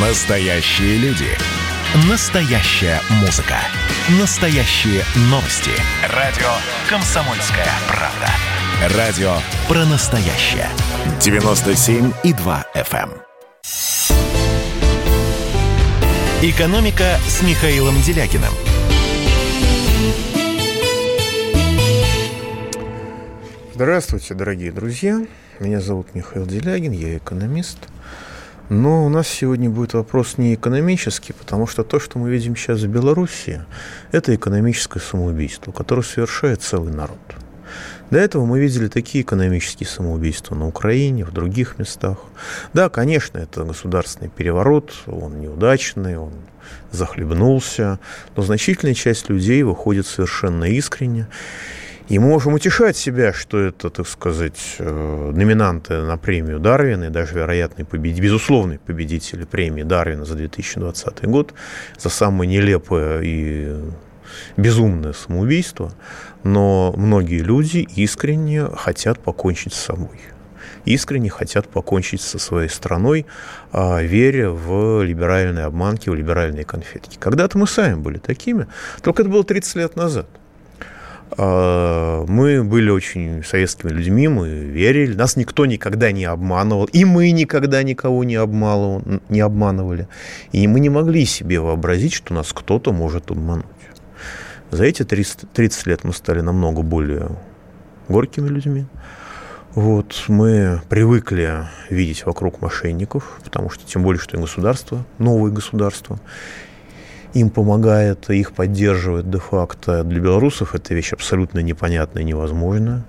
Настоящие люди. Настоящая музыка. Настоящие новости. Радио «Комсомольская правда». Радио про настоящее. 97,2 FM. эм. «Экономика» с Михаилом Делякиным. Здравствуйте, дорогие друзья. Меня зовут Михаил Делягин, я экономист. Но у нас сегодня будет вопрос не экономический, потому что то, что мы видим сейчас в Беларуси, это экономическое самоубийство, которое совершает целый народ. До этого мы видели такие экономические самоубийства на Украине, в других местах. Да, конечно, это государственный переворот, он неудачный, он захлебнулся, но значительная часть людей выходит совершенно искренне. И мы можем утешать себя, что это, так сказать, э, номинанты на премию Дарвина и даже вероятный победитель, безусловный победитель премии Дарвина за 2020 год за самое нелепое и безумное самоубийство, но многие люди искренне хотят покончить с собой искренне хотят покончить со своей страной, а, веря в либеральные обманки, в либеральные конфетки. Когда-то мы сами были такими, только это было 30 лет назад. Мы были очень советскими людьми, мы верили, нас никто никогда не обманывал, и мы никогда никого не обманывали, не обманывали. И мы не могли себе вообразить, что нас кто-то может обмануть. За эти 30, 30 лет мы стали намного более горькими людьми. Вот, мы привыкли видеть вокруг мошенников, потому что тем более, что и государство, новые государства, им помогает, их поддерживает де-факто. Для белорусов это вещь абсолютно непонятная и невозможная.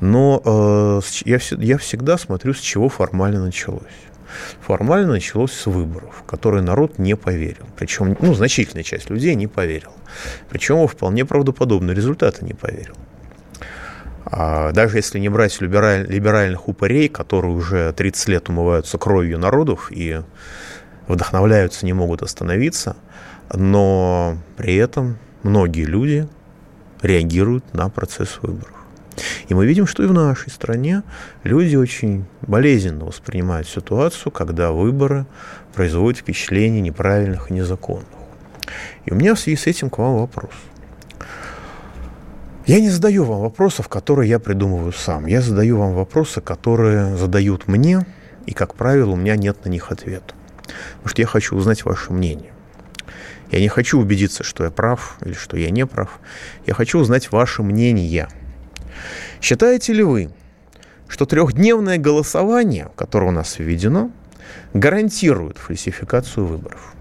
Но э, я, я всегда смотрю, с чего формально началось. Формально началось с выборов, которые народ не поверил. Причем, ну, значительная часть людей не поверила. Причем во вполне правдоподобные результаты не поверил. А даже если не брать либераль, либеральных упырей, которые уже 30 лет умываются кровью народов и вдохновляются, не могут остановиться – но при этом многие люди реагируют на процесс выборов. И мы видим, что и в нашей стране люди очень болезненно воспринимают ситуацию, когда выборы производят впечатление неправильных и незаконных. И у меня в связи с этим к вам вопрос. Я не задаю вам вопросов, которые я придумываю сам. Я задаю вам вопросы, которые задают мне, и, как правило, у меня нет на них ответа. Потому что я хочу узнать ваше мнение. Я не хочу убедиться, что я прав или что я не прав. Я хочу узнать ваше мнение. Считаете ли вы, что трехдневное голосование, которое у нас введено, гарантирует фальсификацию выборов?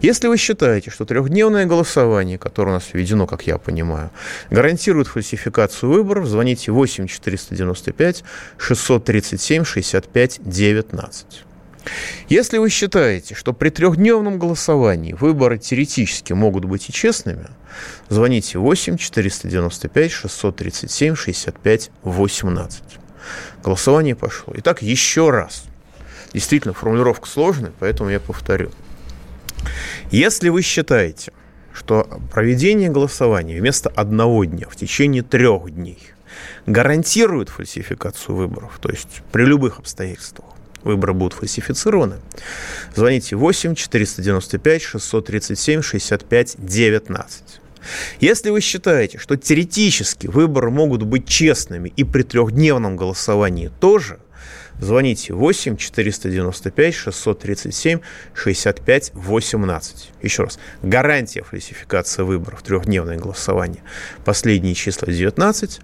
Если вы считаете, что трехдневное голосование, которое у нас введено, как я понимаю, гарантирует фальсификацию выборов, звоните 8 495 637 65 19. Если вы считаете, что при трехдневном голосовании выборы теоретически могут быть и честными, звоните 8 495 637 65 18. Голосование пошло. Итак, еще раз. Действительно, формулировка сложная, поэтому я повторю. Если вы считаете, что проведение голосования вместо одного дня в течение трех дней гарантирует фальсификацию выборов, то есть при любых обстоятельствах, выборы будут фальсифицированы, звоните 8 495 637 65 19. Если вы считаете, что теоретически выборы могут быть честными и при трехдневном голосовании тоже, звоните 8 495 637 65 18. Еще раз, гарантия фальсификации выборов, трехдневное голосование, последние числа 19,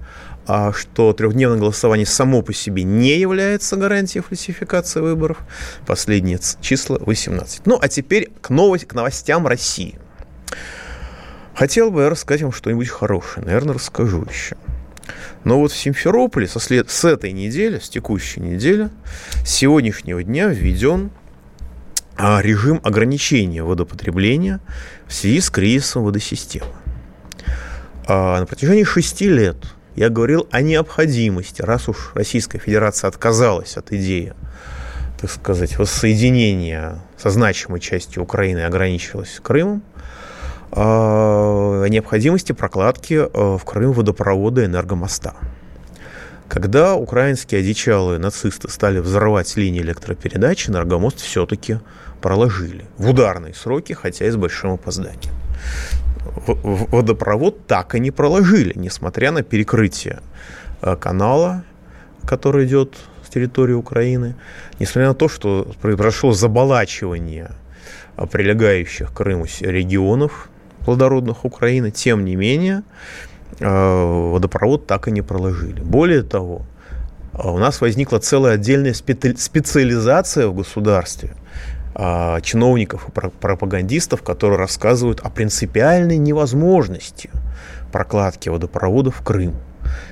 а что трехдневное голосование само по себе не является гарантией фальсификации выборов. Последние числа 18. Ну, а теперь к, новость, к новостям России. Хотел бы я рассказать вам что-нибудь хорошее. Наверное, расскажу еще. Но вот в Симферополе со след... с этой недели, с текущей недели, с сегодняшнего дня введен а, режим ограничения водопотребления в связи с кризисом водосистемы. А, на протяжении шести лет – я говорил о необходимости, раз уж Российская Федерация отказалась от идеи, так сказать, воссоединения со значимой частью Украины и ограничилась Крымом, о необходимости прокладки э, в Крым водопровода энергомоста. Когда украинские одичалые нацисты стали взрывать линии электропередачи, Энергомост все-таки проложили в ударные сроки, хотя и с большим опозданием. Водопровод так и не проложили, несмотря на перекрытие э, канала, который идет с территории Украины, несмотря на то, что произошло заболачивание э, прилегающих к Крыму регионов плодородных Украины, тем не менее, э, водопровод так и не проложили. Более того, у нас возникла целая отдельная специализация в государстве – а, чиновников и пропагандистов, которые рассказывают о принципиальной невозможности прокладки водопроводов в Крым.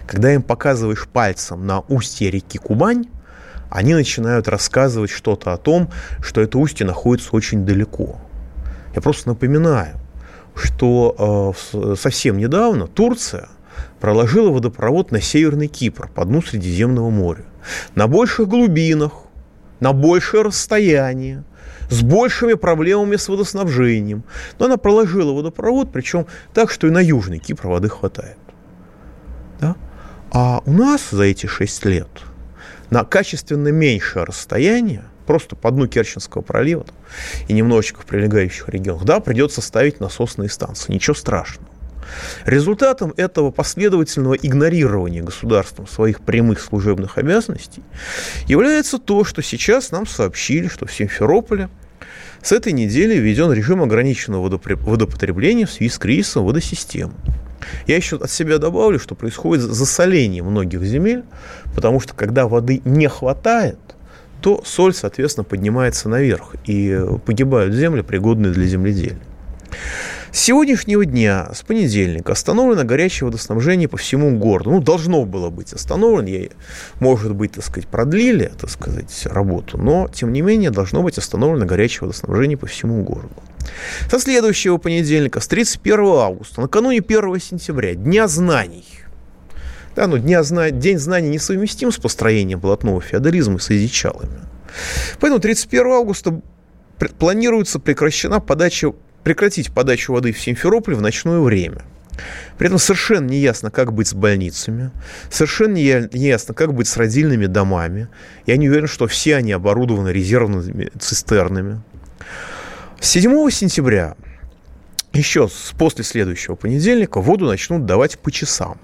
Когда им показываешь пальцем на устье реки Кубань, они начинают рассказывать что-то о том, что это устье находится очень далеко. Я просто напоминаю, что э, совсем недавно Турция проложила водопровод на Северный Кипр по дну Средиземного моря. На больших глубинах, на большее расстояние, с большими проблемами с водоснабжением. Но она проложила водопровод, причем так, что и на Южный Кипр воды хватает. Да? А у нас за эти 6 лет на качественно меньшее расстояние, просто по дну Керченского пролива и немножечко в прилегающих регионах, да, придется ставить насосные станции. Ничего страшного. Результатом этого последовательного игнорирования государством своих прямых служебных обязанностей является то, что сейчас нам сообщили, что в Симферополе с этой недели введен режим ограниченного водопотребления в связи с кризисом водосистемы. Я еще от себя добавлю, что происходит засоление многих земель, потому что когда воды не хватает, то соль, соответственно, поднимается наверх, и погибают земли, пригодные для земледелия. С сегодняшнего дня, с понедельника, остановлено горячее водоснабжение по всему городу. Ну, должно было быть остановлено. Я, может быть, так сказать, продлили, так сказать, работу, но, тем не менее, должно быть остановлено горячее водоснабжение по всему городу. Со следующего понедельника, с 31 августа, накануне 1 сентября, Дня знаний, да, ну, дня зна... День знаний несовместим с построением блатного феодализма и с изичалами. Поэтому 31 августа планируется прекращена подача прекратить подачу воды в Симферополь в ночное время. При этом совершенно не ясно, как быть с больницами, совершенно не ясно, как быть с родильными домами. Я не уверен, что все они оборудованы резервными цистернами. 7 сентября, еще после следующего понедельника, воду начнут давать по часам.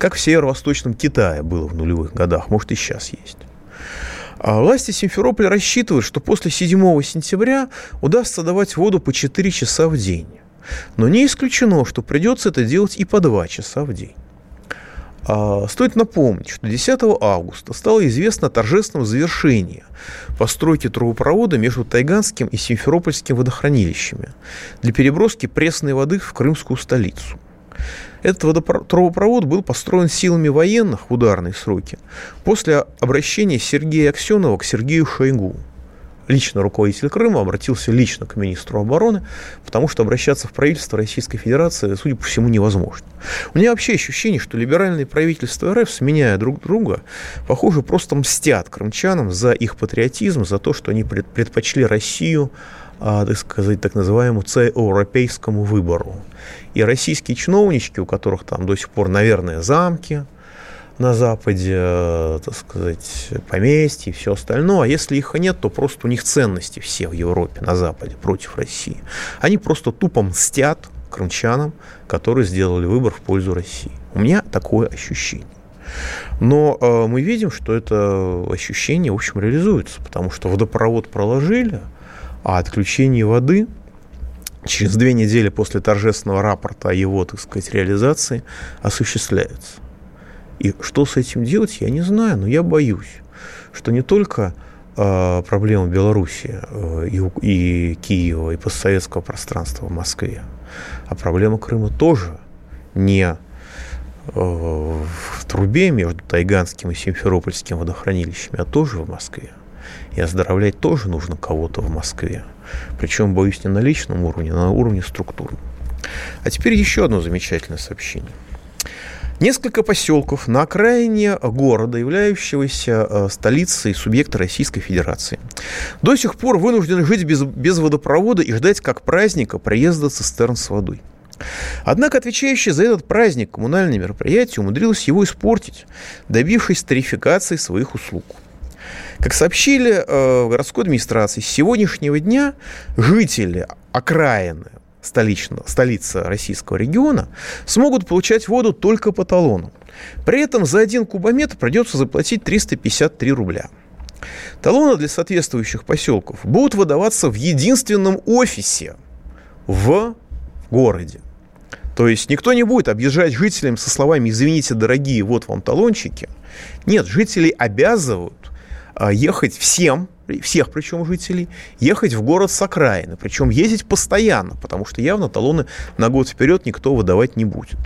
Как в северо-восточном Китае было в нулевых годах, может и сейчас есть. А власти Симферополя рассчитывают, что после 7 сентября удастся давать воду по 4 часа в день. Но не исключено, что придется это делать и по 2 часа в день. А, стоит напомнить, что 10 августа стало известно о торжественном завершении постройки трубопровода между Тайганским и Симферопольским водохранилищами для переброски пресной воды в крымскую столицу – этот трубопровод был построен силами военных в ударные сроки после обращения Сергея Аксенова к Сергею Шойгу. Лично руководитель Крыма обратился лично к министру обороны, потому что обращаться в правительство Российской Федерации, судя по всему, невозможно. У меня вообще ощущение, что либеральные правительства РФ, сменяя друг друга, похоже, просто мстят крымчанам за их патриотизм, за то, что они предпочли Россию так сказать, так называемому европейскому выбору. И российские чиновнички, у которых там до сих пор, наверное, замки на Западе, э, так сказать, поместья и все остальное, а если их нет, то просто у них ценности все в Европе, на Западе против России. Они просто тупо мстят крымчанам, которые сделали выбор в пользу России. У меня такое ощущение. Но э, мы видим, что это ощущение, в общем, реализуется, потому что водопровод проложили – а отключение воды через две недели после торжественного рапорта о его, так сказать, реализации осуществляется. И что с этим делать, я не знаю, но я боюсь, что не только э, проблема Беларуси э, и, и Киева, и постсоветского пространства в Москве, а проблема Крыма тоже не э, в трубе между Тайганским и Симферопольским водохранилищами, а тоже в Москве. И оздоровлять тоже нужно кого-то в Москве. Причем, боюсь, не на личном уровне, а на уровне структурном. А теперь еще одно замечательное сообщение. Несколько поселков на окраине города, являющегося э, столицей субъекта Российской Федерации, до сих пор вынуждены жить без, без водопровода и ждать как праздника проезда цистерн с водой. Однако отвечающая за этот праздник коммунальное мероприятие умудрилась его испортить, добившись тарификации своих услуг. Как сообщили э, в городской администрации, с сегодняшнего дня жители окраины столично, столица российского региона смогут получать воду только по талону. При этом за один кубометр придется заплатить 353 рубля. Талоны для соответствующих поселков будут выдаваться в единственном офисе в городе. То есть никто не будет объезжать жителям со словами «извините, дорогие, вот вам талончики». Нет, жителей обязывают ехать всем, всех причем жителей, ехать в город с окраины. Причем ездить постоянно, потому что явно талоны на год вперед никто выдавать не будет.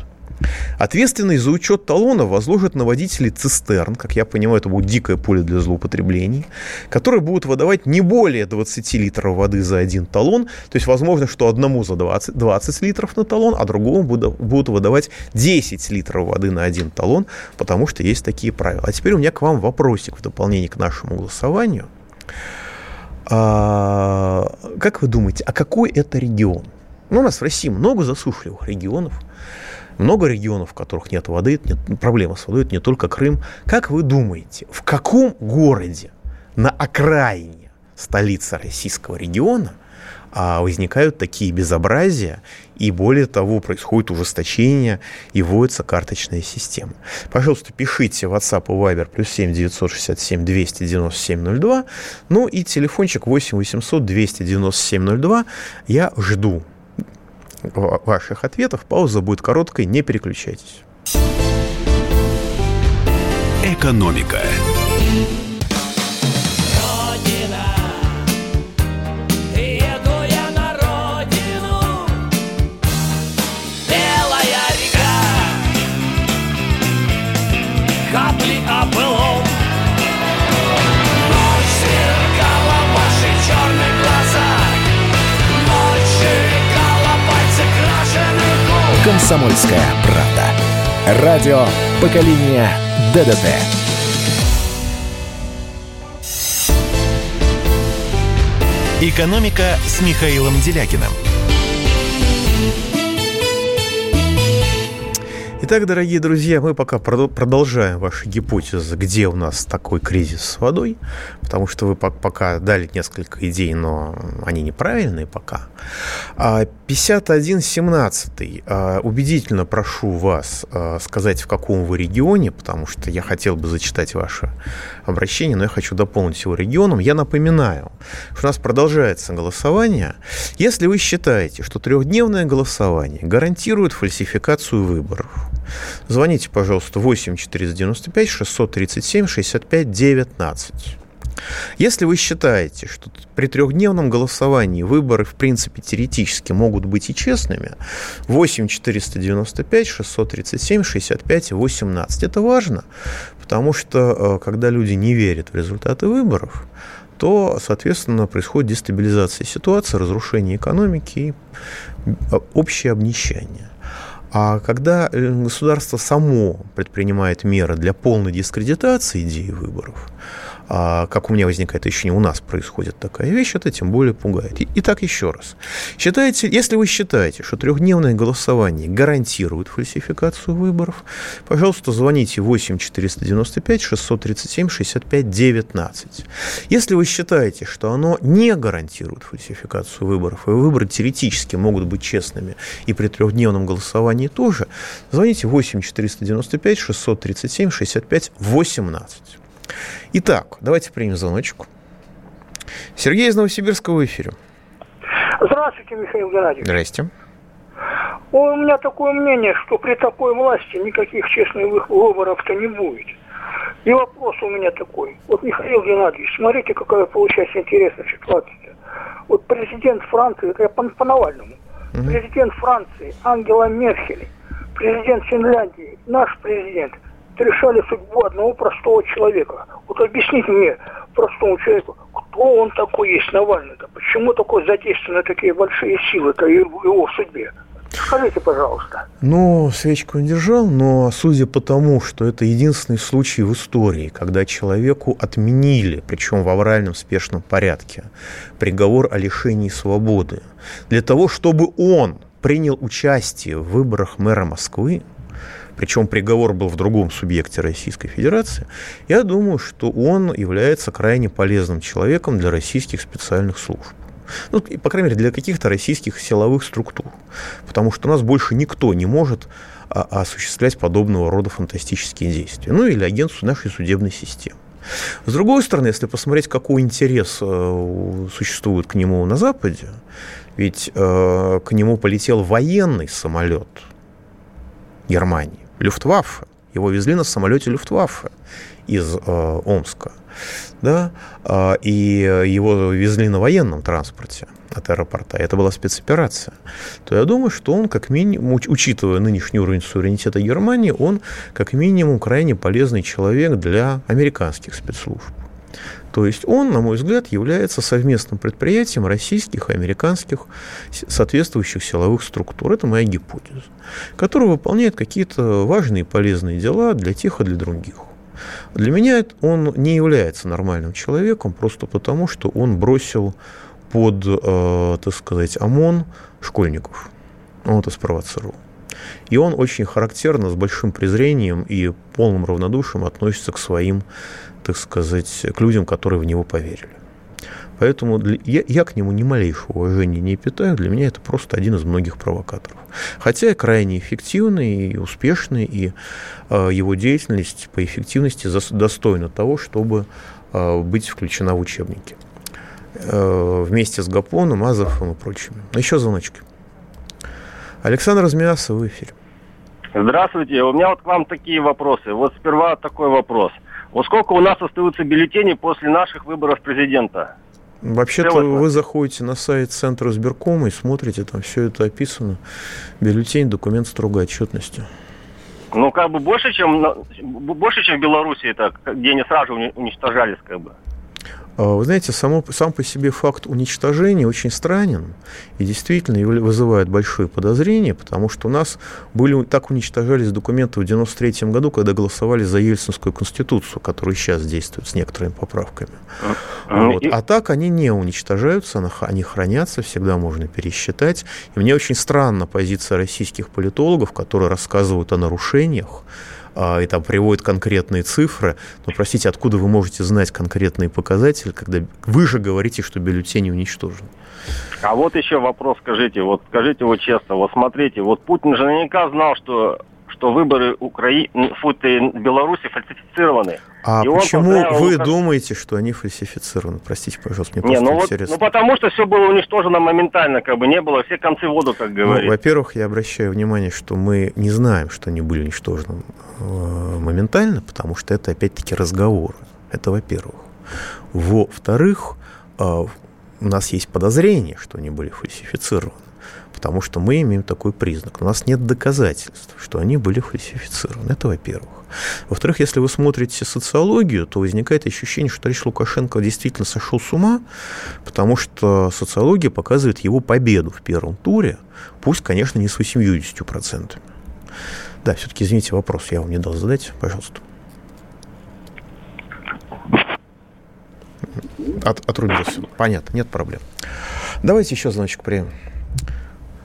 Ответственность за учет талонов возложат на водителей цистерн, как я понимаю, это будет дикое поле для злоупотреблений, которые будут выдавать не более 20 литров воды за один талон, то есть возможно, что одному за 20, 20 литров на талон, а другому будут выдавать 10 литров воды на один талон, потому что есть такие правила. А теперь у меня к вам вопросик в дополнение к нашему голосованию. А, как вы думаете, а какой это регион? Ну, у нас в России много засушливых регионов – много регионов, в которых нет воды, нет, проблема с водой, это не только Крым. Как вы думаете, в каком городе на окраине столицы российского региона а, возникают такие безобразия, и более того, происходит ужесточение и вводится карточная система. Пожалуйста, пишите в WhatsApp и Viber плюс 7 967 297 02, ну и телефончик 8 800 297 02. Я жду ваших ответов. Пауза будет короткой, не переключайтесь. Экономика. «Комсомольская правда». Радио поколения ДДТ». «Экономика» с Михаилом Делякиным – Итак, дорогие друзья, мы пока продолжаем ваши гипотезы, где у нас такой кризис с водой, потому что вы пока дали несколько идей, но они неправильные пока. 5117. А, а, убедительно прошу вас а, сказать, в каком вы регионе, потому что я хотел бы зачитать ваше обращение, но я хочу дополнить его регионом. Я напоминаю, что у нас продолжается голосование. Если вы считаете, что трехдневное голосование гарантирует фальсификацию выборов, Звоните, пожалуйста, 8 495 637 65 19. Если вы считаете, что при трехдневном голосовании выборы, в принципе, теоретически могут быть и честными, 8 495 637 65 18. Это важно, потому что э, когда люди не верят в результаты выборов, то, соответственно, происходит дестабилизация ситуации, разрушение экономики и общее обнищание. А когда э, государство само предпринимает меры для полной дискредитации идеи выборов, а, как у меня возникает ощущение, у нас происходит такая вещь, это тем более пугает. Итак, еще раз. Считаете, если вы считаете, что трехдневное голосование гарантирует фальсификацию выборов, пожалуйста, звоните 8 495 637 65 19. Если вы считаете, что оно не гарантирует фальсификацию выборов, и выборы теоретически могут быть честными, и при трехдневном голосовании тоже, звоните 8 495 637 65 18. Итак, давайте примем звоночек. Сергей из Новосибирска в эфире. Здравствуйте, Михаил Геннадьевич. Здрасте. У меня такое мнение, что при такой власти никаких честных выборов-то не будет. И вопрос у меня такой. Вот, Михаил Геннадьевич, смотрите, какая получается интересная ситуация. Вот президент Франции, это я по, по Навальному, угу. президент Франции Ангела Меркель, президент Финляндии, наш президент – решали судьбу одного простого человека. Вот объясните мне, простому человеку, кто он такой есть, Навальный-то? Почему такой задействованы такие большие силы-то его судьбе? Скажите, пожалуйста. Ну, свечку не держал, но судя по тому, что это единственный случай в истории, когда человеку отменили, причем в авральном спешном порядке, приговор о лишении свободы, для того, чтобы он принял участие в выборах мэра Москвы, причем приговор был в другом субъекте Российской Федерации, я думаю, что он является крайне полезным человеком для российских специальных служб. Ну, по крайней мере, для каких-то российских силовых структур. Потому что у нас больше никто не может а, осуществлять подобного рода фантастические действия. Ну, или агентству нашей судебной системы. С другой стороны, если посмотреть, какой интерес э, существует к нему на Западе, ведь э, к нему полетел военный самолет Германии, Люфтваффе. Его везли на самолете Люфтваффе из э, Омска. Да? Э, и его везли на военном транспорте от аэропорта. Это была спецоперация. То я думаю, что он, как минимум, учитывая нынешний уровень суверенитета Германии, он, как минимум, крайне полезный человек для американских спецслужб. То есть он, на мой взгляд, является совместным предприятием российских и американских соответствующих силовых структур. Это моя гипотеза, который выполняет какие-то важные и полезные дела для тех и для других. Для меня он не является нормальным человеком просто потому, что он бросил под, э, так сказать, ОМОН школьников. Он это спровоцировал. И он очень характерно, с большим презрением и полным равнодушием относится к своим, так сказать, к людям, которые в него поверили. Поэтому для, я, я к нему ни малейшего уважения не питаю. Для меня это просто один из многих провокаторов. Хотя крайне эффективный и успешный, и э, его деятельность по эффективности достойна того, чтобы э, быть включена в учебники. Э, вместе с Гапоном, Азовым и прочими. Еще звоночки. Александр Змеясов в эфире. Здравствуйте. У меня вот к вам такие вопросы. Вот сперва такой вопрос. Вот сколько у нас остаются бюллетеней после наших выборов президента? Вообще-то вы заходите на сайт Центра сберкома и смотрите, там все это описано. Бюллетень, документ строгой отчетности. Ну, как бы больше, чем, больше, чем в Беларуси, это, где они сразу уничтожались, как бы. А, вы знаете, само, сам по себе факт уничтожения очень странен и действительно вызывает большое подозрение, потому что у нас были так уничтожались документы в 93 году, когда голосовали за Ельцинскую конституцию, которая сейчас действует с некоторыми поправками. Вот. А так они не уничтожаются, они хранятся, всегда можно пересчитать. И мне очень странна позиция российских политологов, которые рассказывают о нарушениях, а, и там приводят конкретные цифры. Но, простите, откуда вы можете знать конкретные показатели, когда вы же говорите, что бюллетени уничтожены? А вот еще вопрос, скажите, вот скажите вот честно, вот смотрите, вот Путин же наверняка знал, что что выборы Украины, футы Беларуси фальсифицированы. А и почему вы Лукаш... думаете, что они фальсифицированы? Простите, пожалуйста, мне не, просто ну интересно. Вот, ну, потому что все было уничтожено моментально, как бы не было, все концы в воду, как говорится. Ну, во-первых, я обращаю внимание, что мы не знаем, что они были уничтожены э, моментально, потому что это, опять-таки, разговоры. Это во-первых. Во-вторых, э, у нас есть подозрение, что они были фальсифицированы потому что мы имеем такой признак. У нас нет доказательств, что они были фальсифицированы. Это во-первых. Во-вторых, если вы смотрите социологию, то возникает ощущение, что товарищ Лукашенко действительно сошел с ума, потому что социология показывает его победу в первом туре, пусть, конечно, не с 80%. Да, все-таки, извините, вопрос я вам не дал задать, пожалуйста. От, отрубился. Понятно, нет проблем. Давайте еще значок примем.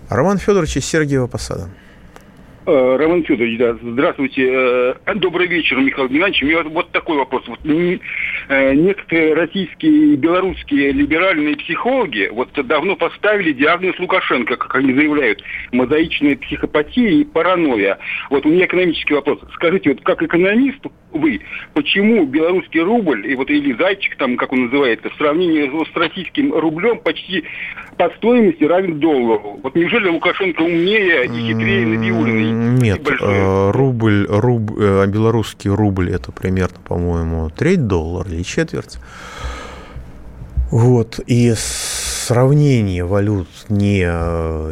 Роман Федорович из Сергиева Посада. Э, Роман Федорович, да, здравствуйте. Э, добрый вечер, Михаил Геннадьевич. У меня вот такой вопрос. Вот э, некоторые российские и белорусские либеральные психологи вот давно поставили диагноз Лукашенко, как они заявляют, мозаичная психопатия и паранойя. Вот у меня экономический вопрос. Скажите, вот как экономист вы, почему белорусский рубль, и вот или зайчик там, как он называется, в сравнении с российским рублем почти по стоимости равен доллару? Вот неужели Лукашенко умнее и хитрее Набиулиной? Нет, э, рубль, рубль, э, белорусский рубль это примерно, по-моему, треть доллара или четверть. Вот, и сравнение валют не,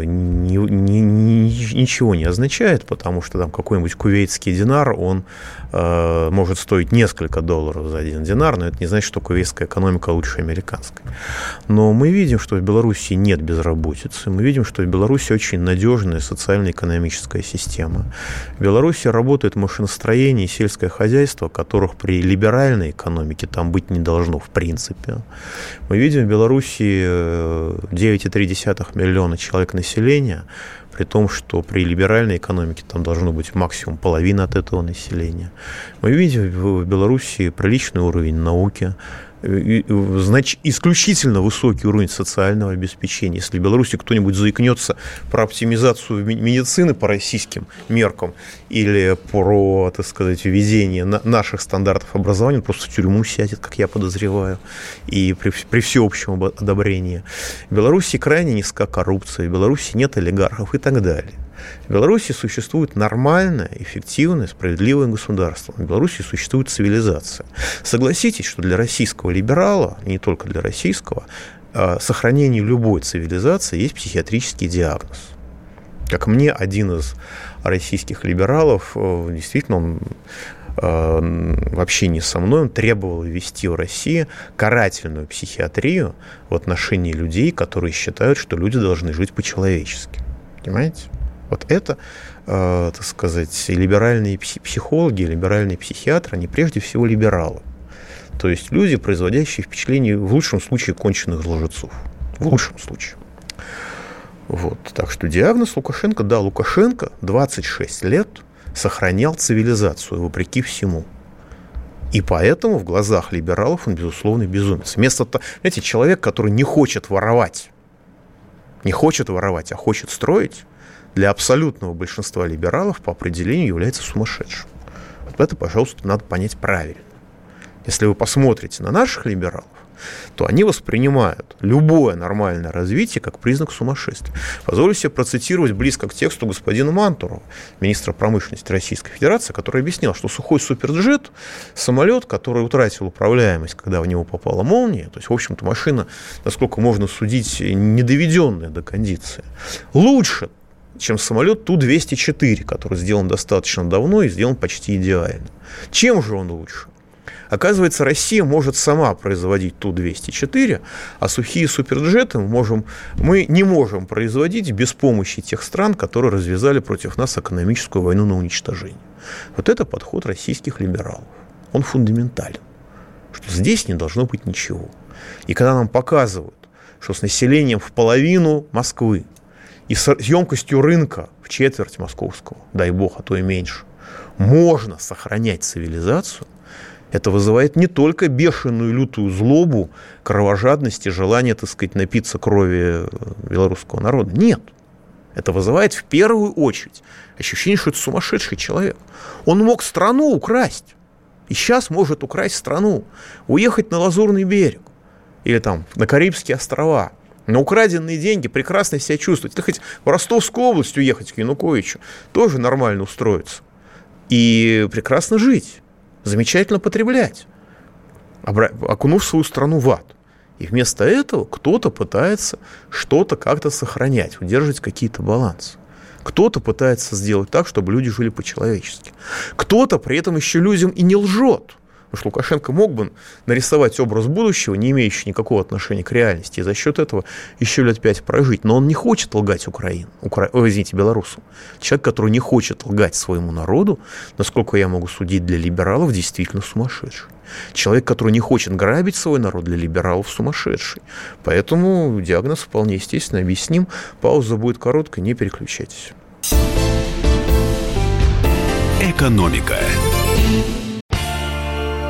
не, не, ничего не означает, потому что там какой-нибудь кувейтский динар, он э, может стоить несколько долларов за один динар, но это не значит, что кувейтская экономика лучше американской. Но мы видим, что в Беларуси нет безработицы, мы видим, что в Беларуси очень надежная социально-экономическая система. В Беларуси работает машиностроение и сельское хозяйство, которых при либеральной экономике там быть не должно в принципе. Мы видим в Беларуси 9,3 миллиона человек населения, при том, что при либеральной экономике там должно быть максимум половина от этого населения. Мы видим в Беларуси приличный уровень науки, значит, исключительно высокий уровень социального обеспечения. Если в Беларуси кто-нибудь заикнется про оптимизацию медицины по российским меркам или про, так сказать, введение наших стандартов образования, он просто в тюрьму сядет, как я подозреваю, и при, при всеобщем одобрении. В Беларуси крайне низка коррупция, в Беларуси нет олигархов и так далее. В Беларуси существует нормальное, эффективное, справедливое государство. В Беларуси существует цивилизация. Согласитесь, что для российского либерала, не только для российского, а, сохранение любой цивилизации есть психиатрический диагноз. Как мне один из российских либералов, э, действительно, он э, в общении со мной, он требовал ввести в России карательную психиатрию в отношении людей, которые считают, что люди должны жить по-человечески. Понимаете? Вот это, э, так сказать, либеральные психологи, либеральные психиатры, они прежде всего либералы. То есть люди, производящие впечатление, в лучшем случае, конченых лжецов. В лучшем случае. Вот. Так что диагноз Лукашенко, да, Лукашенко 26 лет сохранял цивилизацию вопреки всему. И поэтому в глазах либералов он, безусловно, безумец. Вместо того, знаете, человек, который не хочет воровать, не хочет воровать, а хочет строить, для абсолютного большинства либералов по определению является сумасшедшим. Вот это, пожалуйста, надо понять правильно. Если вы посмотрите на наших либералов, то они воспринимают любое нормальное развитие как признак сумасшествия. Позволю себе процитировать близко к тексту господина Мантурова, министра промышленности Российской Федерации, который объяснял, что сухой суперджет, самолет, который утратил управляемость, когда в него попала молния, то есть, в общем-то, машина, насколько можно судить, не доведенная до кондиции, лучше чем самолет Ту-204, который сделан достаточно давно и сделан почти идеально. Чем же он лучше? Оказывается, Россия может сама производить Ту-204, а сухие суперджеты можем, мы не можем производить без помощи тех стран, которые развязали против нас экономическую войну на уничтожение. Вот это подход российских либералов. Он фундаментален. Что здесь не должно быть ничего. И когда нам показывают, что с населением в половину Москвы и с емкостью рынка в четверть московского, дай бог, а то и меньше, можно сохранять цивилизацию, это вызывает не только бешеную лютую злобу, кровожадность и желание, так сказать, напиться крови э, белорусского народа. Нет. Это вызывает в первую очередь ощущение, что это сумасшедший человек. Он мог страну украсть. И сейчас может украсть страну. Уехать на Лазурный берег. Или там на Карибские острова на украденные деньги прекрасно себя чувствовать. Ты хоть в Ростовскую область уехать к Януковичу, тоже нормально устроиться. И прекрасно жить, замечательно потреблять, окунув свою страну в ад. И вместо этого кто-то пытается что-то как-то сохранять, удерживать какие-то балансы. Кто-то пытается сделать так, чтобы люди жили по-человечески. Кто-то при этом еще людям и не лжет. Потому что Лукашенко мог бы нарисовать образ будущего, не имеющий никакого отношения к реальности, и за счет этого еще лет пять прожить. Но он не хочет лгать Украину, Укра... Ой, извините, белорусам. Человек, который не хочет лгать своему народу, насколько я могу судить для либералов, действительно сумасшедший. Человек, который не хочет грабить свой народ, для либералов сумасшедший. Поэтому диагноз вполне естественно объясним. Пауза будет короткой, не переключайтесь. Экономика.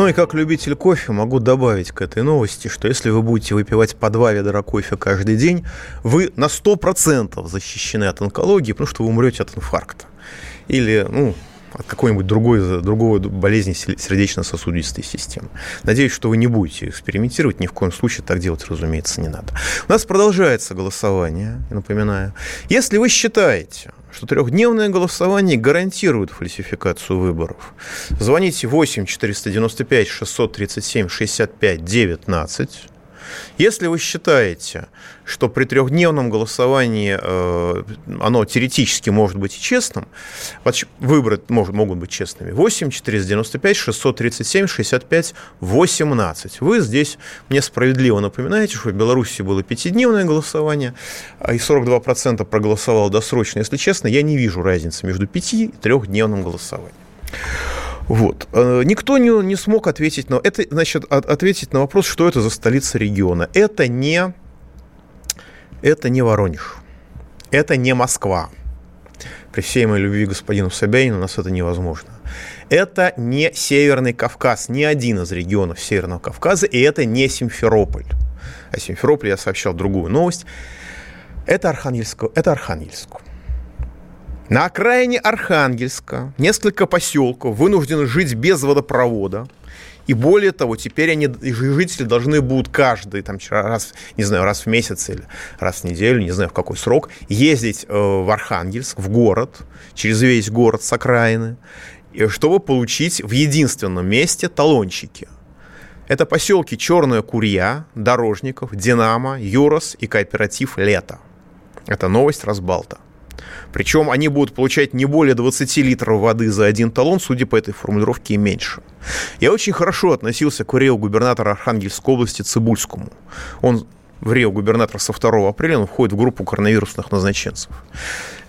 Ну и как любитель кофе могу добавить к этой новости, что если вы будете выпивать по два ведра кофе каждый день, вы на 100% защищены от онкологии, потому что вы умрете от инфаркта. Или, ну, от какой-нибудь другой, другого болезни сердечно-сосудистой системы. Надеюсь, что вы не будете экспериментировать, ни в коем случае так делать, разумеется, не надо. У нас продолжается голосование, напоминаю. Если вы считаете, что трехдневное голосование гарантирует фальсификацию выборов, звоните 8 495 637 65 19 если вы считаете, что при трехдневном голосовании э, оно теоретически может быть и честным, выборы могут быть честными. 8 495 637 65 18. Вы здесь мне справедливо напоминаете, что в Беларуси было пятидневное голосование, а и 42% проголосовало досрочно. Если честно, я не вижу разницы между пяти и трехдневным голосованием. Вот. Э, никто не, не смог ответить на... Это, значит, ответить на вопрос, что это за столица региона. Это не... Это не Воронеж. Это не Москва. При всей моей любви к господину Собянину у нас это невозможно. Это не Северный Кавказ, ни один из регионов Северного Кавказа, и это не Симферополь. О Симферополе я сообщал другую новость. Это Архангельск. Это Архангельск. На окраине Архангельска несколько поселков вынуждены жить без водопровода. И более того, теперь они, жители должны будут каждый, там, раз, не знаю, раз в месяц или раз в неделю, не знаю, в какой срок, ездить э, в Архангельск, в город, через весь город с окраины, чтобы получить в единственном месте талончики. Это поселки Черная Курья, Дорожников, Динамо, Юрос и кооператив Лето. Это новость Разбалта. Причем они будут получать не более 20 литров воды за один талон, судя по этой формулировке, и меньше. Я очень хорошо относился к Рио губернатора Архангельской области Цибульскому. Он в Рио губернатор со 2 апреля, он входит в группу коронавирусных назначенцев.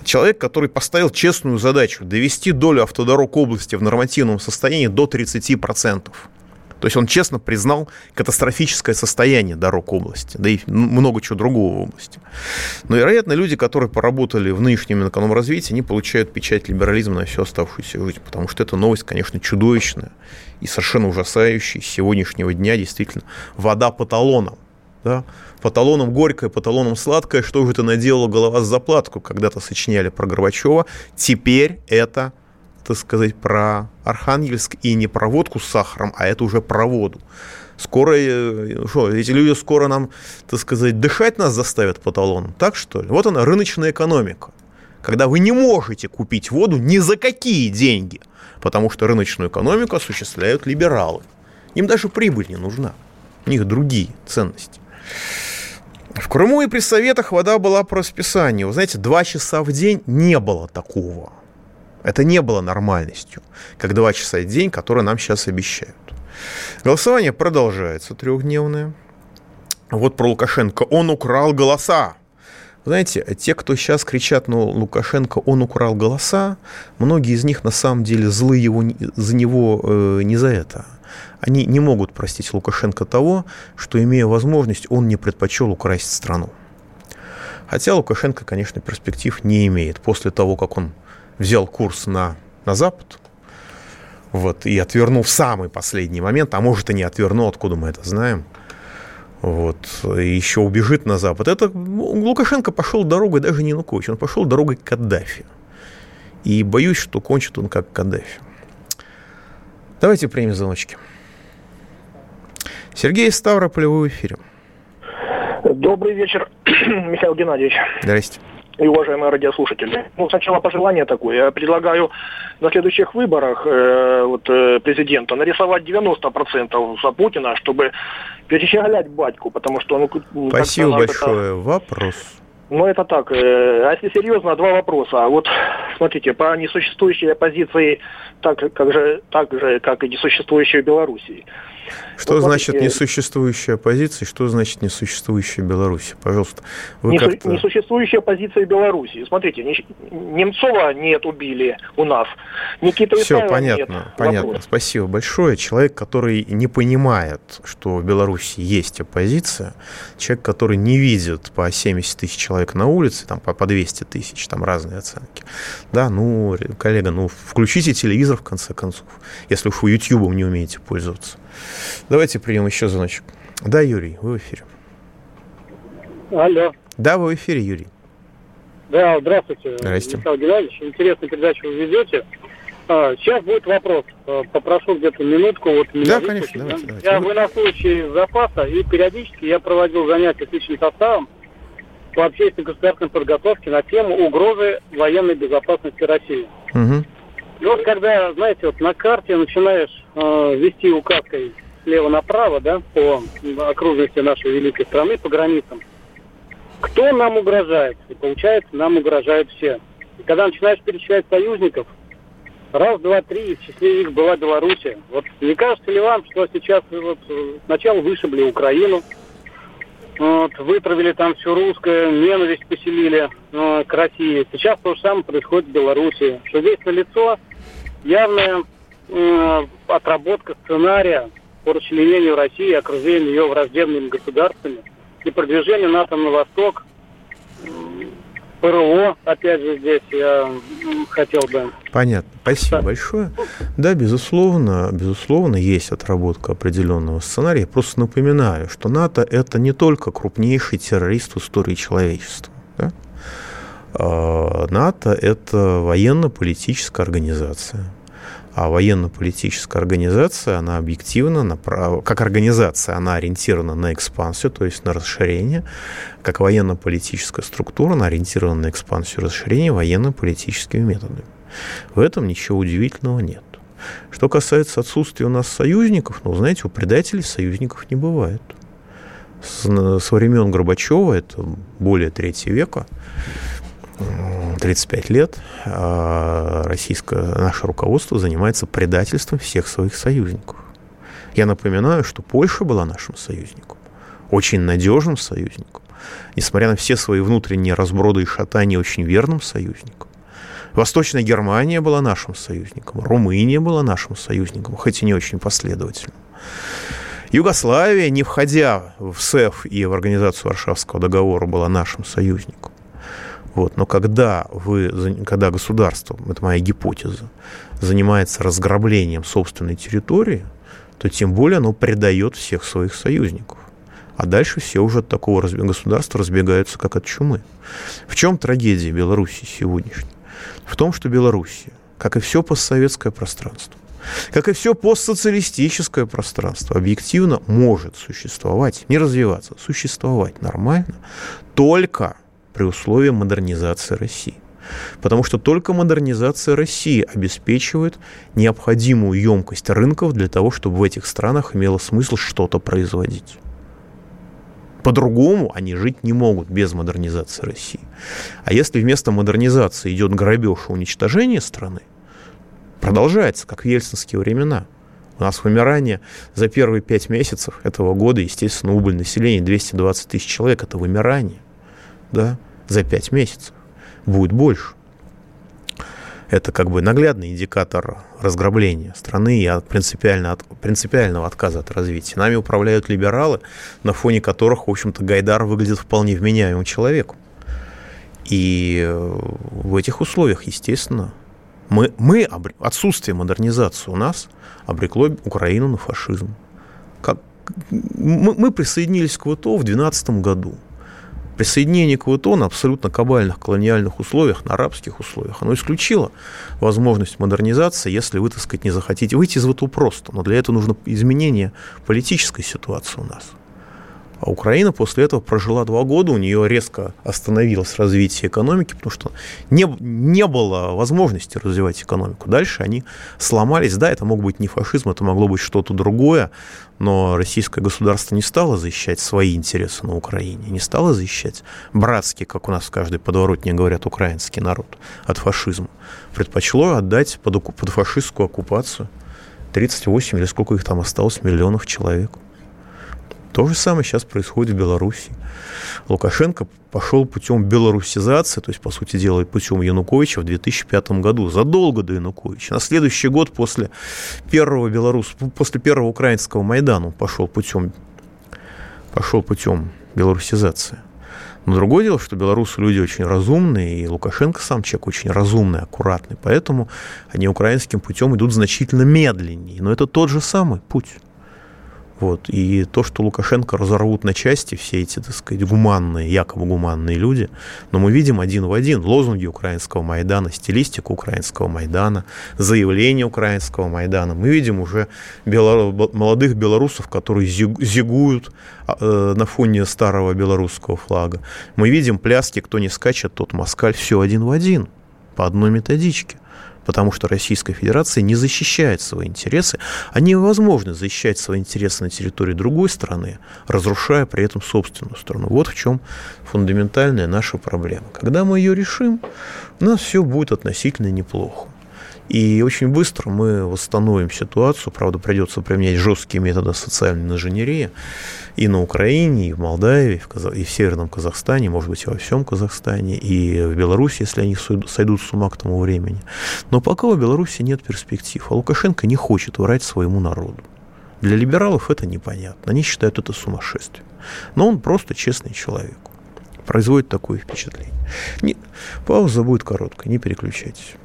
Человек, который поставил честную задачу довести долю автодорог области в нормативном состоянии до 30%. То есть он честно признал катастрофическое состояние дорог области, да и много чего другого в области. Но, вероятно, люди, которые поработали в нынешнем развитии, они получают печать либерализма на всю оставшуюся жизнь, потому что эта новость, конечно, чудовищная и совершенно ужасающая. С сегодняшнего дня действительно вода по талонам. Да? По талонам горькое, по талонам сладкое. Что же это наделала голова с заплатку? Когда-то сочиняли про Горбачева. Теперь это так сказать, про Архангельск и не про водку с сахаром, а это уже про воду. Скоро, э, что, эти люди скоро нам, так сказать, дышать нас заставят по талонам, так что ли? Вот она, рыночная экономика. Когда вы не можете купить воду ни за какие деньги, потому что рыночную экономику осуществляют либералы. Им даже прибыль не нужна. У них другие ценности. В Крыму и при Советах вода была по расписанию. Вы знаете, два часа в день не было такого. Это не было нормальностью, как два часа в день, которые нам сейчас обещают. Голосование продолжается трехдневное. Вот про Лукашенко. Он украл голоса. Знаете, те, кто сейчас кричат на Лукашенко, он украл голоса, многие из них на самом деле злы его, за него э, не за это. Они не могут простить Лукашенко того, что, имея возможность, он не предпочел украсть страну. Хотя Лукашенко, конечно, перспектив не имеет. После того, как он взял курс на, на Запад, вот, и отвернул в самый последний момент, а может и не отвернул, откуда мы это знаем, вот, и еще убежит на Запад. Это Лукашенко пошел дорогой даже не Янукович, он пошел дорогой к Каддафи. И боюсь, что кончит он как Каддафи. Давайте примем звоночки. Сергей из Ставрополя, в эфире. Добрый вечер, Михаил Геннадьевич. Здрасте и уважаемые радиослушатели. Ну, сначала пожелание такое. Я предлагаю на следующих выборах э, вот, э, президента нарисовать 90% за Путина, чтобы перещеголять батьку, потому что... Ну, Спасибо большое. Это... Вопрос. Ну, это так. Э, а если серьезно, два вопроса. Вот, смотрите, по несуществующей оппозиции, так, как же, так же, как и несуществующей в Белоруссии. Что вот, значит смотрите, несуществующая позиция, что значит несуществующая Беларусь? Пожалуйста. Вы несу, несуществующая позиция Беларуси. Смотрите, Немцова нет, убили у нас. Никита Все, Исаева понятно, нет. понятно. Вопрос. Спасибо большое. Человек, который не понимает, что в Беларуси есть оппозиция, человек, который не видит по 70 тысяч человек на улице, там по 200 тысяч, там разные оценки. Да, ну, коллега, ну, включите телевизор в конце концов, если уж вы YouTube не умеете пользоваться. Давайте примем еще звоночек. Да, Юрий, вы в эфире. Алло. Да, вы в эфире, Юрий. Да, здравствуйте, Здрасте. Михаил Геннадьевич. Интересную передачу вы ведете. А, сейчас будет вопрос. А, попрошу где-то минутку. Вот да, конечно. Давайте, давайте. Я военнослужащий запаса, и периодически я проводил занятия с личным составом по общественной государственной подготовке на тему угрозы военной безопасности России. Угу. И вот когда, знаете, вот на карте начинаешь э, вести указкой слева направо, да, по окружности нашей великой страны, по границам, кто нам угрожает? И получается, нам угрожают все. И когда начинаешь перечислять союзников, раз, два, три, в числе их была Белоруссия. Вот не кажется ли вам, что сейчас вот, сначала вышибли Украину, вот, вытравили там все русское, ненависть поселили э, к России. Сейчас то же самое происходит в Беларуси. Что здесь налицо явная э, отработка сценария по расчленению России, окружению ее враждебными государствами и продвижение НАТО на восток. ПРО, опять же, здесь я хотел бы... Понятно. Спасибо да. большое. Да, безусловно, безусловно, есть отработка определенного сценария. просто напоминаю, что НАТО – это не только крупнейший террорист в истории человечества. Да? А, НАТО – это военно-политическая организация. А военно-политическая организация, она объективно, направ... как организация, она ориентирована на экспансию, то есть на расширение. Как военно-политическая структура, она ориентирована на экспансию и расширение военно-политическими методами. В этом ничего удивительного нет. Что касается отсутствия у нас союзников, ну, знаете, у предателей союзников не бывает. С, с времен Горбачева, это более третьего века, 35 лет а российское наше руководство занимается предательством всех своих союзников. Я напоминаю, что Польша была нашим союзником, очень надежным союзником, несмотря на все свои внутренние разброды и шатания, очень верным союзником. Восточная Германия была нашим союзником, Румыния была нашим союзником, хоть и не очень последовательным. Югославия, не входя в СЭФ и в Организацию Варшавского договора, была нашим союзником. Вот. Но когда, вы, когда государство, это моя гипотеза, занимается разграблением собственной территории, то тем более оно предает всех своих союзников. А дальше все уже от такого государства разбегаются, как от чумы. В чем трагедия Беларуси сегодняшней? В том, что Белоруссия, как и все постсоветское пространство, как и все постсоциалистическое пространство, объективно может существовать, не развиваться, существовать нормально только при условии модернизации России. Потому что только модернизация России обеспечивает необходимую емкость рынков для того, чтобы в этих странах имело смысл что-то производить. По-другому они жить не могут без модернизации России. А если вместо модернизации идет грабеж и уничтожение страны, продолжается, как в ельцинские времена. У нас вымирание за первые пять месяцев этого года, естественно, убыль населения 220 тысяч человек. Это вымирание да, за 5 месяцев. Будет больше. Это как бы наглядный индикатор разграбления страны и от принципиально, от, принципиального отказа от развития. Нами управляют либералы, на фоне которых, в общем-то, Гайдар выглядит вполне вменяемым человеком. И э, в этих условиях, естественно, мы, мы отсутствие модернизации у нас обрекло Украину на фашизм. Как, мы, мы присоединились к ВТО в 2012 году. Присоединение к ВТО на абсолютно кабальных колониальных условиях, на арабских условиях, оно исключило возможность модернизации, если вы, так сказать, не захотите выйти из ВТО просто. Но для этого нужно изменение политической ситуации у нас. А Украина после этого прожила два года, у нее резко остановилось развитие экономики, потому что не, не было возможности развивать экономику. Дальше они сломались. Да, это мог быть не фашизм, это могло быть что-то другое, но российское государство не стало защищать свои интересы на Украине, не стало защищать братский, как у нас в каждой подворотне говорят, украинский народ от фашизма. Предпочло отдать под, под фашистскую оккупацию 38 или сколько их там осталось миллионов человек. То же самое сейчас происходит в Беларуси. Лукашенко пошел путем белорусизации, то есть, по сути дела, путем Януковича в 2005 году, задолго до Януковича. На следующий год после первого белорус, после первого украинского Майдана он пошел путем, пошел путем белорусизации. Но другое дело, что белорусы люди очень разумные, и Лукашенко сам человек очень разумный, аккуратный, поэтому они украинским путем идут значительно медленнее. Но это тот же самый путь. Вот. И то, что Лукашенко разорвут на части все эти, так сказать, гуманные, якобы гуманные люди, но мы видим один в один лозунги украинского Майдана, стилистику украинского Майдана, заявление украинского Майдана. Мы видим уже белор... молодых белорусов, которые зигуют а, э, на фоне старого белорусского флага. Мы видим пляски, кто не скачет, тот москаль, все один в один, по одной методичке потому что Российская Федерация не защищает свои интересы, а невозможно защищать свои интересы на территории другой страны, разрушая при этом собственную страну. Вот в чем фундаментальная наша проблема. Когда мы ее решим, у нас все будет относительно неплохо. И очень быстро мы восстановим ситуацию, правда, придется применять жесткие методы социальной инженерии и на Украине, и в Молдавии, и в, Казах... и в Северном Казахстане, может быть, и во всем Казахстане, и в Беларуси, если они сойдут с ума к тому времени. Но пока у Беларуси нет перспектив, а Лукашенко не хочет врать своему народу. Для либералов это непонятно, они считают это сумасшествием. Но он просто честный человек. Производит такое впечатление. Не... Пауза будет короткая, не переключайтесь.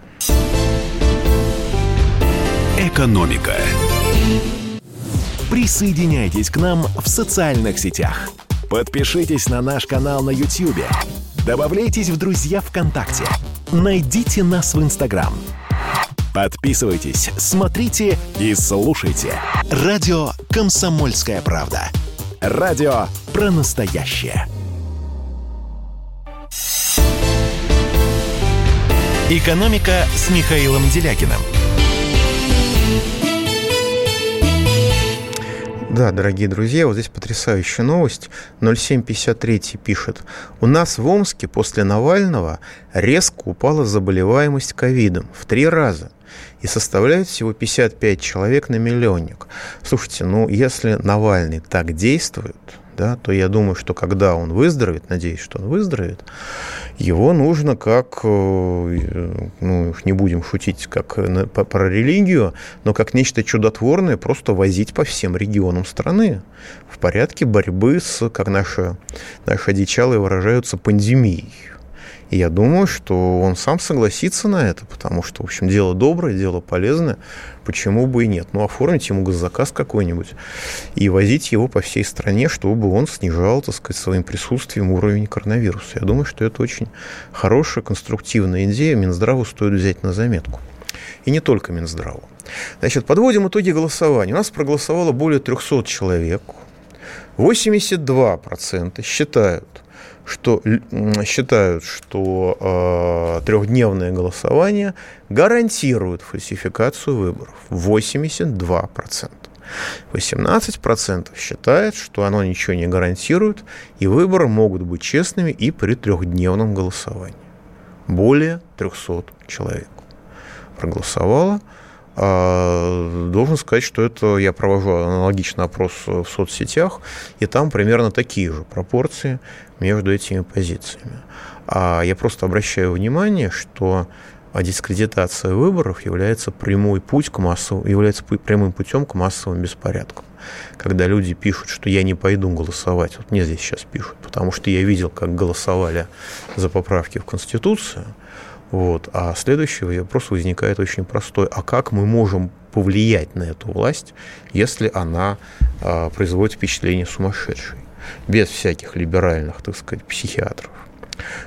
«Экономика». Присоединяйтесь к нам в социальных сетях. Подпишитесь на наш канал на YouTube. Добавляйтесь в друзья ВКонтакте. Найдите нас в Инстаграм. Подписывайтесь, смотрите и слушайте. Радио «Комсомольская правда». Радио про настоящее. «Экономика» с Михаилом Делякиным – Да, дорогие друзья, вот здесь потрясающая новость. 0753 пишет. У нас в Омске после Навального резко упала заболеваемость ковидом в три раза и составляет всего 55 человек на миллионник. Слушайте, ну если Навальный так действует, да, то я думаю, что когда он выздоровеет, надеюсь, что он выздоровеет, его нужно как, э, ну, не будем шутить как про религию, но как нечто чудотворное просто возить по всем регионам страны в порядке борьбы с, как наши, наши одичалые выражаются, пандемией. И я думаю, что он сам согласится на это, потому что, в общем, дело доброе, дело полезное, почему бы и нет. Ну, оформить ему госзаказ какой-нибудь и возить его по всей стране, чтобы он снижал, так сказать, своим присутствием уровень коронавируса. Я думаю, что это очень хорошая, конструктивная идея. Минздраву стоит взять на заметку. И не только Минздраву. Значит, подводим итоги голосования. У нас проголосовало более 300 человек. 82% считают, что считают, что э, трехдневное голосование гарантирует фальсификацию выборов. 82%. 18% считают, что оно ничего не гарантирует, и выборы могут быть честными и при трехдневном голосовании. Более 300 человек проголосовало. А, должен сказать, что это я провожу аналогичный опрос в соцсетях, и там примерно такие же пропорции между этими позициями. А я просто обращаю внимание, что дискредитация выборов является прямой путь к массовым, является прямым путем к массовым беспорядкам. Когда люди пишут, что я не пойду голосовать, вот мне здесь сейчас пишут, потому что я видел, как голосовали за поправки в Конституцию – вот. А следующий вопрос возникает очень простой. А как мы можем повлиять на эту власть, если она а, производит впечатление сумасшедшей, без всяких либеральных, так сказать, психиатров?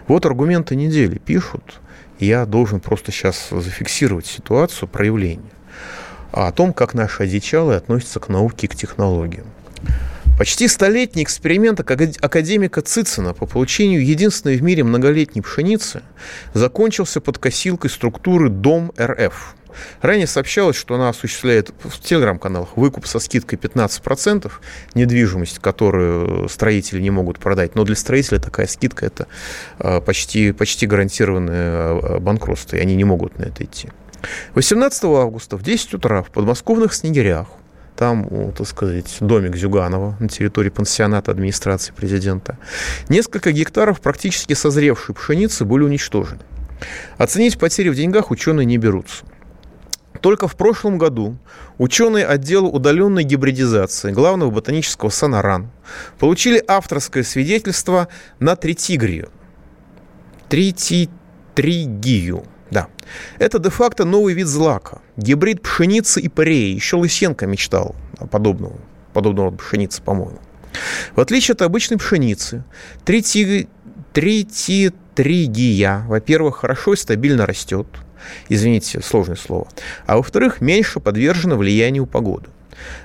Вот аргументы недели пишут. Я должен просто сейчас зафиксировать ситуацию проявления. О том, как наши одичалы относятся к науке и к технологиям. Почти столетний эксперимент академика Цицина по получению единственной в мире многолетней пшеницы закончился под косилкой структуры Дом РФ. Ранее сообщалось, что она осуществляет в телеграм-каналах выкуп со скидкой 15%, недвижимость, которую строители не могут продать. Но для строителя такая скидка – это а, почти, почти гарантированное а, банкротство, и они не могут на это идти. 18 августа в 10 утра в подмосковных Снегирях там, так сказать, домик Зюганова на территории пансионата администрации президента, несколько гектаров практически созревшей пшеницы были уничтожены. Оценить потери в деньгах ученые не берутся. Только в прошлом году ученые отдела удаленной гибридизации главного ботанического Санаран получили авторское свидетельство на тритигрию. Трититригию. Да. Это де-факто новый вид злака. Гибрид пшеницы и пареи. Еще Лысенко мечтал о подобном. Подобного пшеницы, по-моему. В отличие от обычной пшеницы, трити... трититригия, во-первых, хорошо и стабильно растет. Извините, сложное слово. А во-вторых, меньше подвержена влиянию погоды.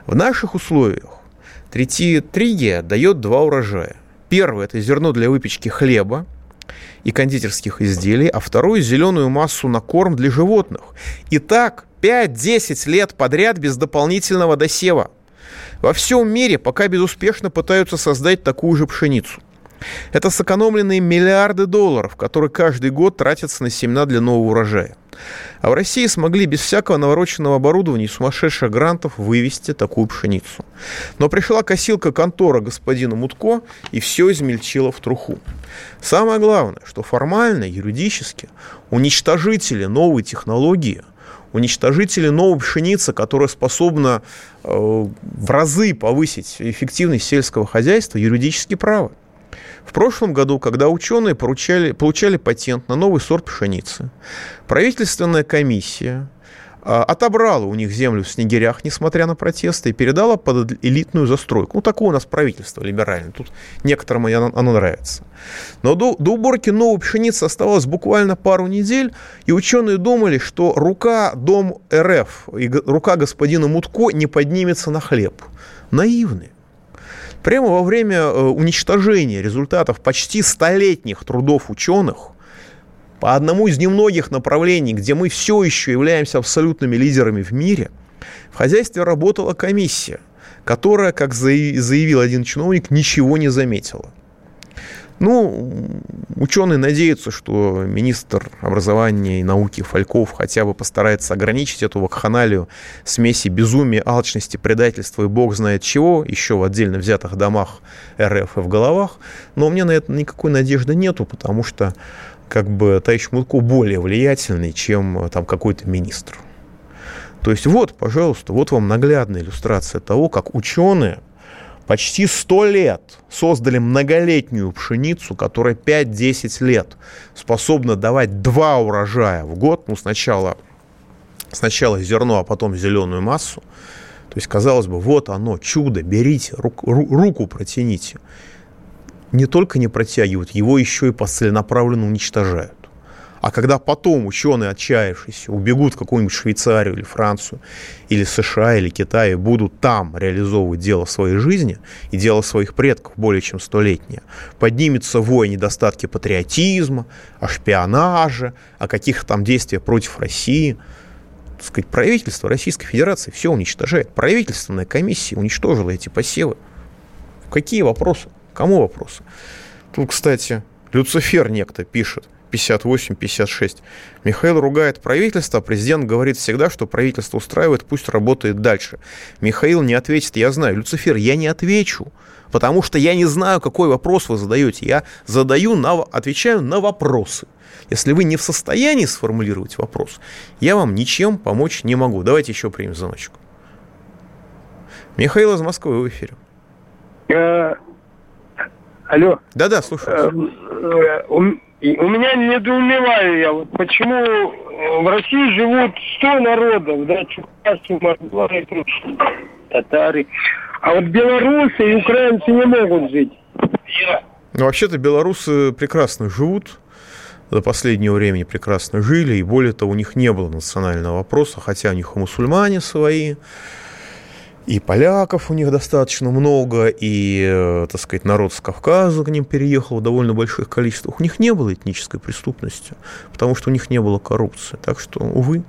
В наших условиях трититригия дает два урожая. Первый – это зерно для выпечки хлеба, и кондитерских изделий, а вторую – зеленую массу на корм для животных. И так 5-10 лет подряд без дополнительного досева. Во всем мире пока безуспешно пытаются создать такую же пшеницу. Это сэкономленные миллиарды долларов, которые каждый год тратятся на семена для нового урожая. А в России смогли без всякого навороченного оборудования и сумасшедших грантов вывести такую пшеницу. Но пришла косилка контора господина Мутко и все измельчила в труху. Самое главное, что формально, юридически, уничтожители новой технологии – уничтожители новой пшеницы, которая способна э, в разы повысить эффективность сельского хозяйства, юридически правы. В прошлом году, когда ученые поручали, получали патент на новый сорт пшеницы, правительственная комиссия а, отобрала у них землю в Снегирях, несмотря на протесты, и передала под элитную застройку. Ну, такое у нас правительство либеральное. Тут некоторым оно, оно нравится. Но до, до уборки новой пшеницы оставалось буквально пару недель, и ученые думали, что рука Дом РФ и рука господина Мутко не поднимется на хлеб. Наивные. Прямо во время э, уничтожения результатов почти столетних трудов ученых по одному из немногих направлений, где мы все еще являемся абсолютными лидерами в мире, в хозяйстве работала комиссия, которая, как заявил один чиновник, ничего не заметила. Ну, ученые надеются, что министр образования и науки Фальков хотя бы постарается ограничить эту вакханалию смеси безумия, алчности, предательства и бог знает чего, еще в отдельно взятых домах РФ и в головах. Но меня на это никакой надежды нету, потому что как бы товарищ Мутко более влиятельный, чем там какой-то министр. То есть вот, пожалуйста, вот вам наглядная иллюстрация того, как ученые – почти 100 лет создали многолетнюю пшеницу, которая 5-10 лет способна давать два урожая в год. Ну, сначала, сначала зерно, а потом зеленую массу. То есть, казалось бы, вот оно, чудо, берите, руку, руку протяните. Не только не протягивают, его еще и целенаправленно уничтожают. А когда потом ученые, отчаявшиеся, убегут в какую-нибудь Швейцарию или Францию, или США, или Китай, и будут там реализовывать дело своей жизни и дело своих предков более чем столетнее, поднимется вой недостатки патриотизма, о шпионаже, о каких-то там действиях против России – так сказать, правительство Российской Федерации все уничтожает. Правительственная комиссия уничтожила эти посевы. Какие вопросы? Кому вопросы? Тут, кстати, Люцифер некто пишет. 58-56. Михаил ругает правительство, а президент говорит всегда, что правительство устраивает, пусть работает дальше. Михаил не ответит, я знаю. Люцифер, я не отвечу, потому что я не знаю, какой вопрос вы задаете. Я задаю, на, отвечаю на вопросы. Если вы не в состоянии сформулировать вопрос, я вам ничем помочь не могу. Давайте еще примем звоночек. Михаил из Москвы в эфире. Э, алло. Да-да, слушаю. И у меня недоумеваю я, вот почему э, в России живут 100 народов, да, черкасцы, мордвары, татары, а вот белорусы и украинцы не могут жить. Ну, вообще-то белорусы прекрасно живут, до последнего времени прекрасно жили, и более того, у них не было национального вопроса, хотя у них и мусульмане свои, и поляков у них достаточно много, и, э, так сказать, народ с Кавказа к ним переехал в довольно больших количествах. У них не было этнической преступности, потому что у них не было коррупции. Так что, увы.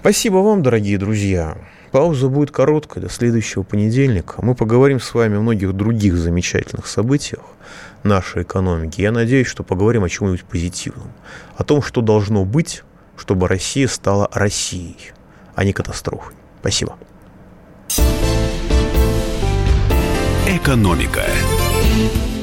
Спасибо вам, дорогие друзья. Пауза будет короткая, до следующего понедельника. Мы поговорим с вами о многих других замечательных событиях нашей экономики. Я надеюсь, что поговорим о чем-нибудь позитивном. О том, что должно быть, чтобы Россия стала Россией, а не катастрофой. Спасибо. Экономика.